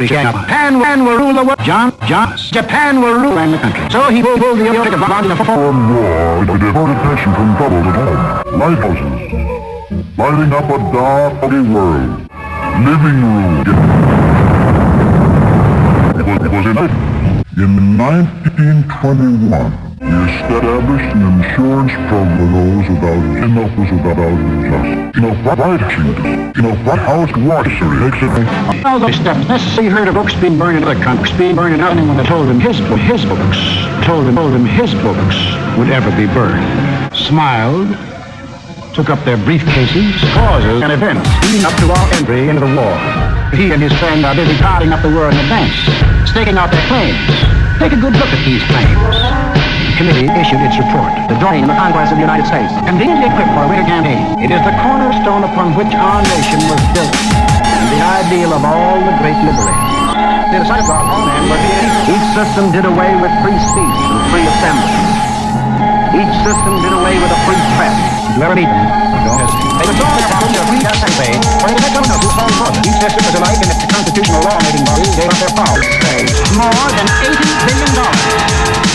inevitable these countries gang up. Japan, Japan will rule the world. John, John, Japan will rule the country. So he will pull the Olympic bond in the football. One war, I divert attention from troubles at home. Lighthouses. Lighting up a dark, foggy world. Living room. It was, it was in, in 1921. We established an insurance those without enough was without just. You what writing, you know, what house water makes it. All those steps necessary. He heard of books being burned in other countries, being burned in anyone that told him his book, his books, told him, told him his books would ever be burned. Smiled, took up their briefcases, causes, and events leading up to our entry into the war. He and his friend are busy carving up the war in advance, staking out their claims. Take a good look at these claims committee issued its report, the of the Congress of the United States, conveniently equipped for a winter campaign. It is the cornerstone upon which our nation was built, and the ideal of all the great liberators. The of Each system did away with free speech and free assembly. Each system did away with a free press. Hesitate. They were talking about the free assembly, or in effect, someone else who problems. Each system was alike in its constitutional law-making bodies gave up their power. More than $80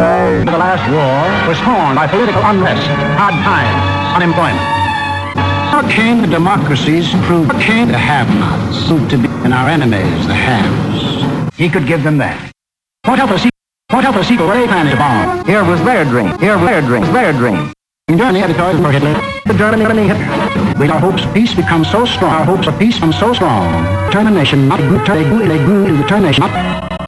and The last war was torn by political unrest, hard times, unemployment. How came the democracies proved came the have-nots, to be, and our enemies, the haves? He could give them that. What help us? What help us equal what they planned to bomb? Here was their dream. Here was their dream. Their dream. In Germany, toys for Hitler. The German enemy Hitler. With our hopes of peace become so strong, our hopes of peace become so strong. Termination, not good, termination, not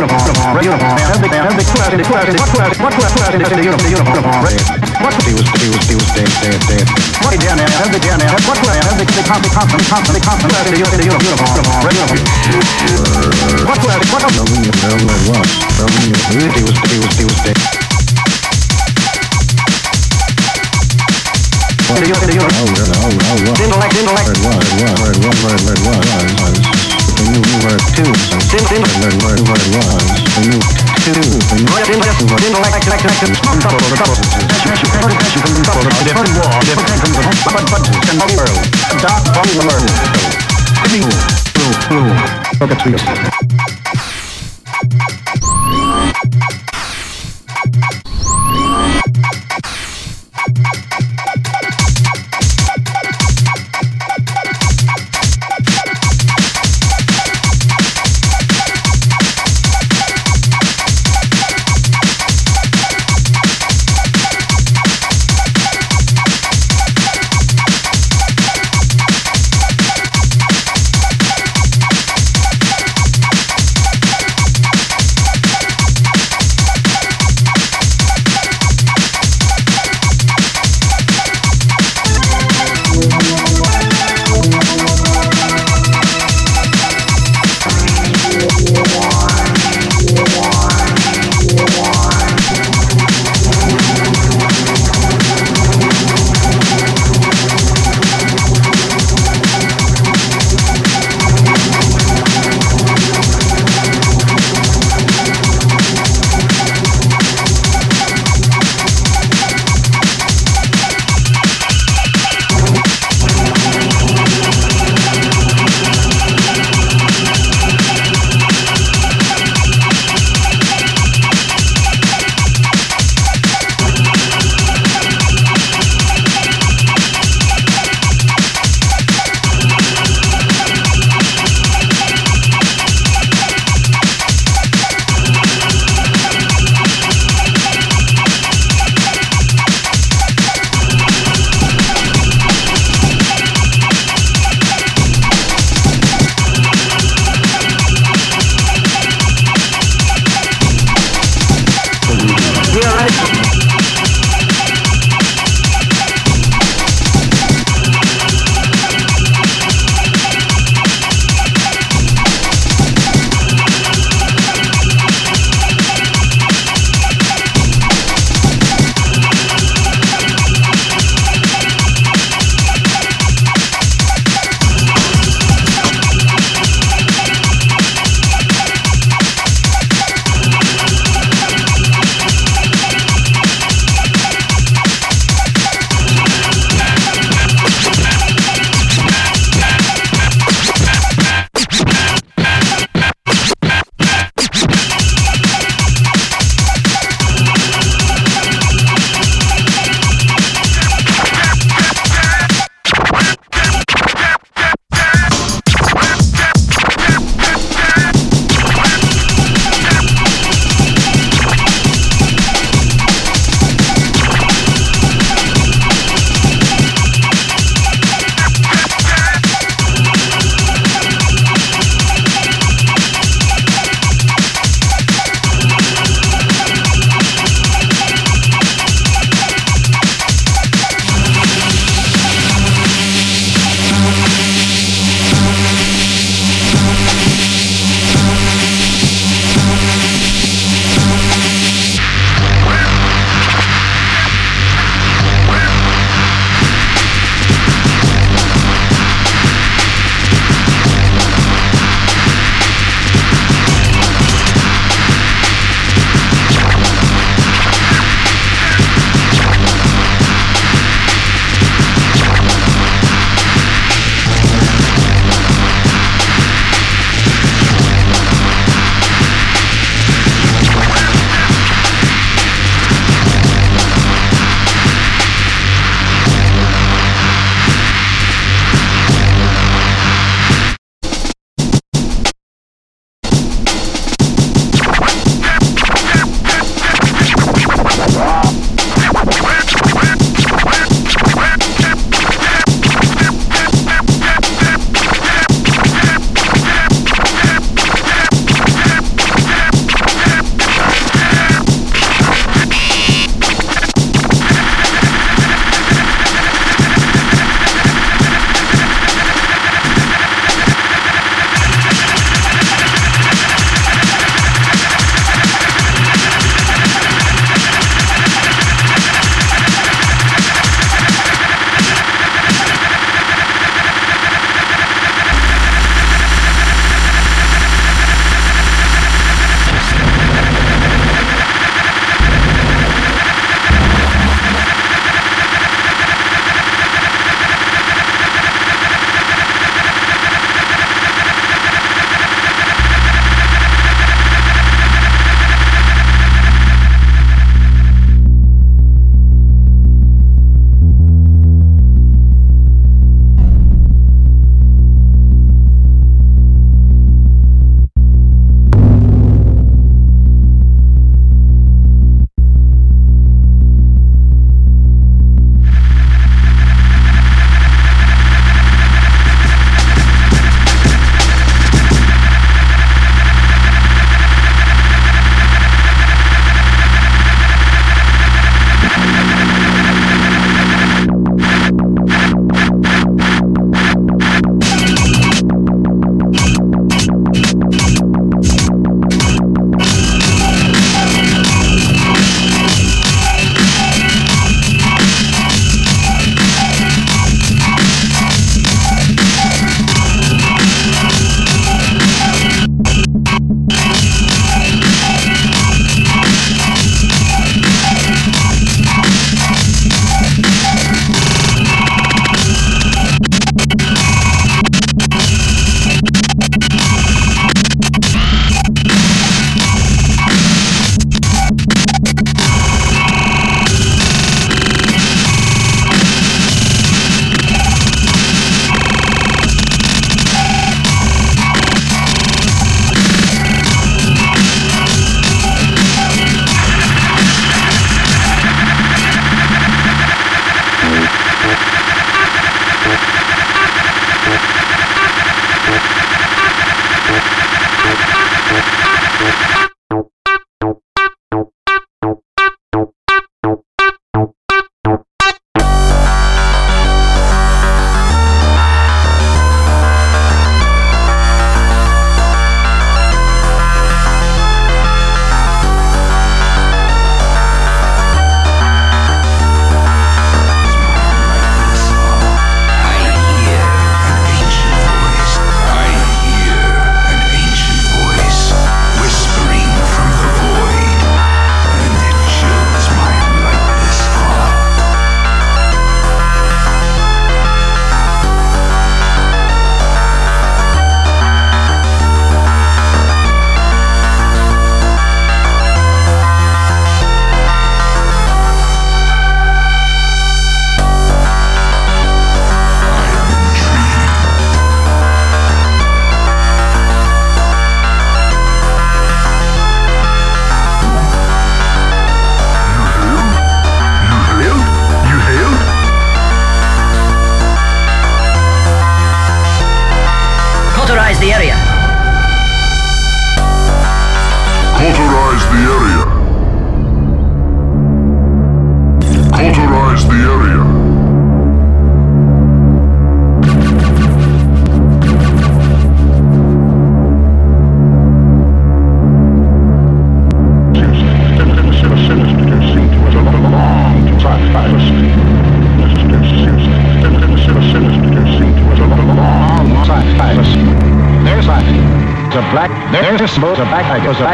in the. What? He was he was he was he was dead dead dead. What put us in the us in what us in the the he was he was he was can't put us in the uniform, the class, the class, what class, what class, class in the uniform, uniform, what he was, he was, he was dead, dead, dead. What he did, man, the damn man, what class, the the constant, constant, constant, the new work to some new to the new what in just what in like like like like smart for the trouble special preparation from the top of different war different from the home world dark from the world to be rule rule forget to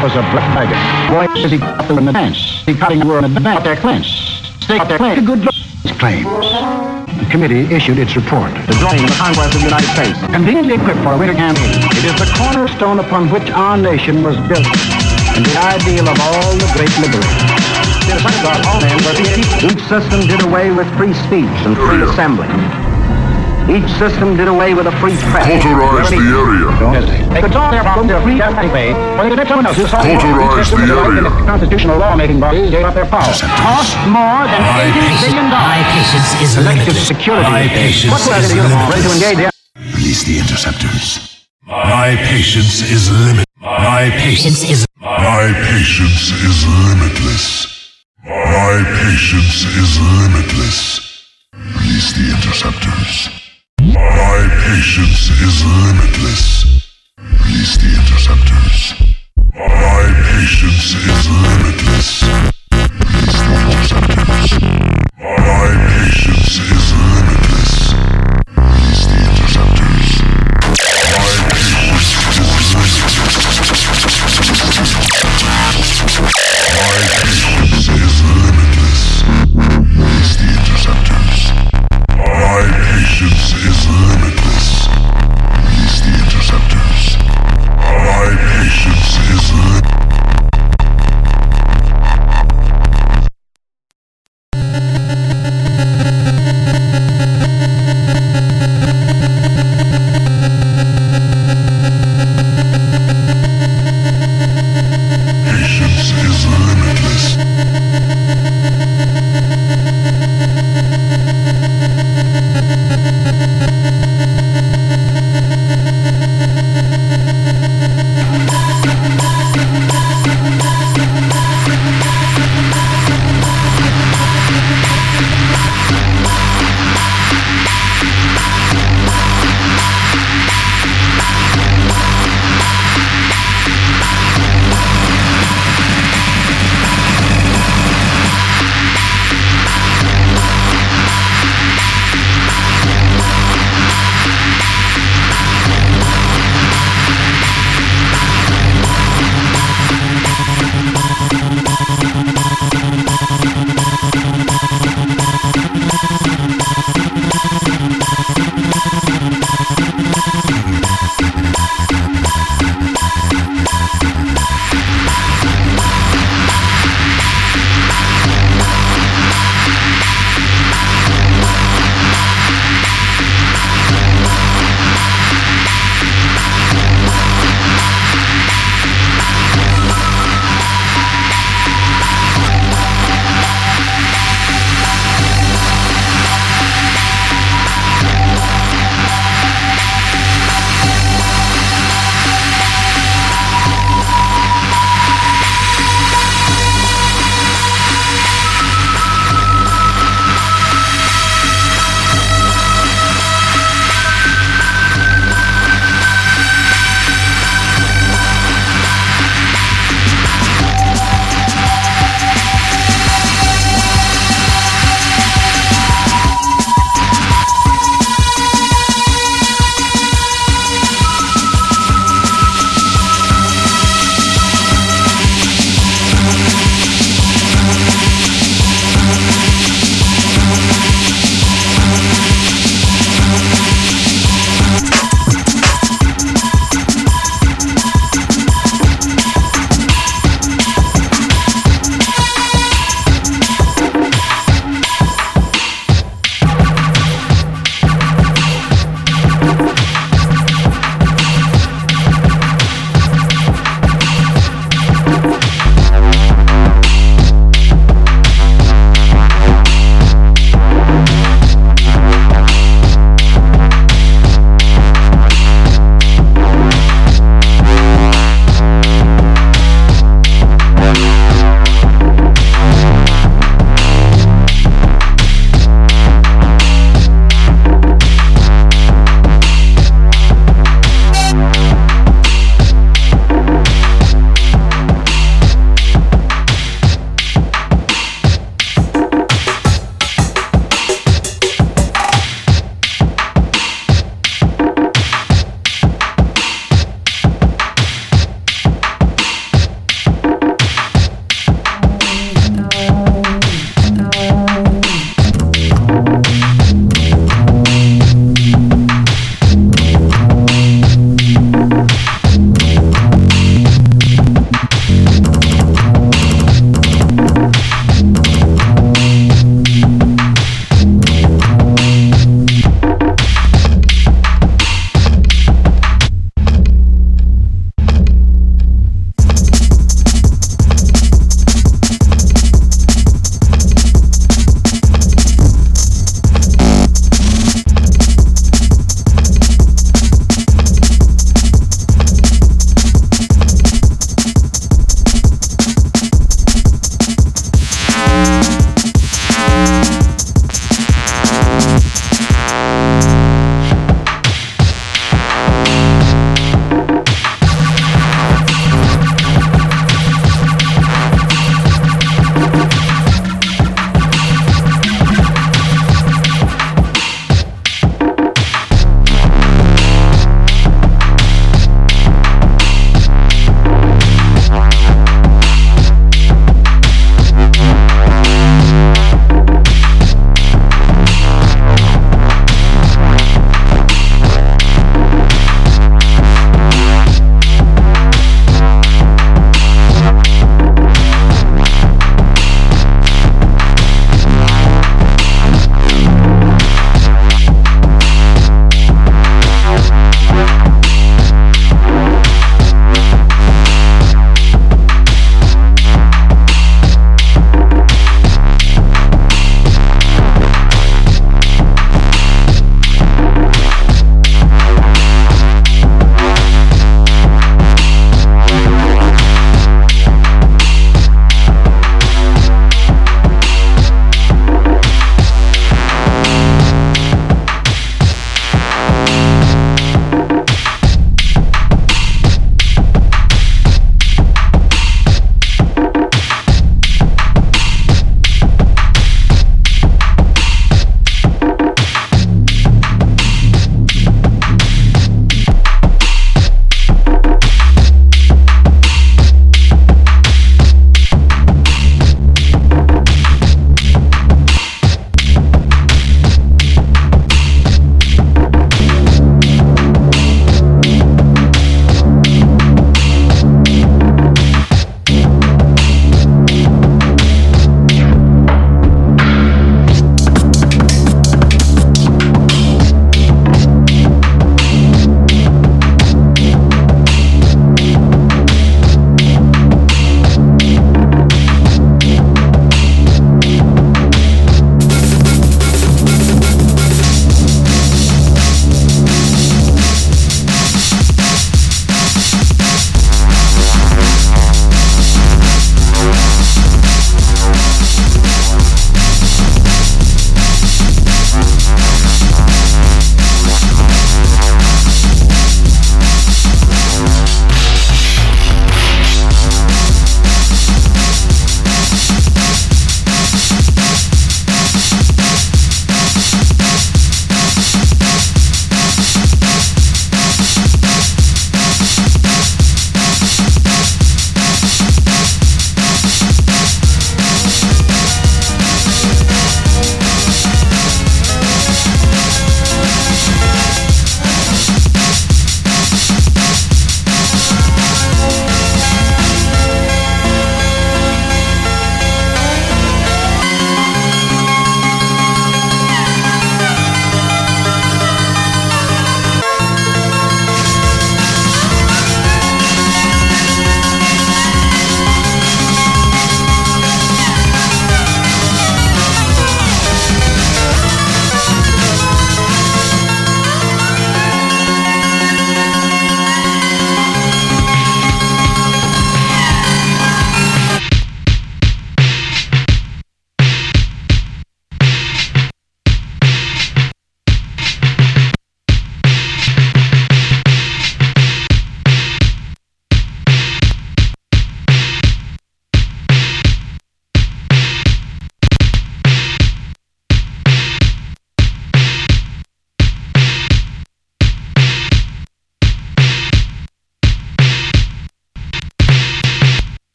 blue, a black at Boy, Is he in advance? He cutting were in advance their claims. State their claims. Good claims. The committee issued its report. The drawing of the Conquest of the United States. Conveniently equipped for a winter campaign. It is the cornerstone upon which our nation was built. And the ideal of all the great liberators. Each system did away with free speech and free assembly. Each system did away with a free press. Culturize the area. They could solve their problem their free way, or they could let someone else who solve Culturize the area. The constitutional lawmaking bodies gave up their power. Cost more than My eighty patience, my dollars. patience is Elective security. My patience What's is the uniform? Ready to engage Release the interceptors. My patience is limit. My patience is. My Patience is limitless. My patience is limitless. My patience is limitless. Release the interceptors. My patience is limitless.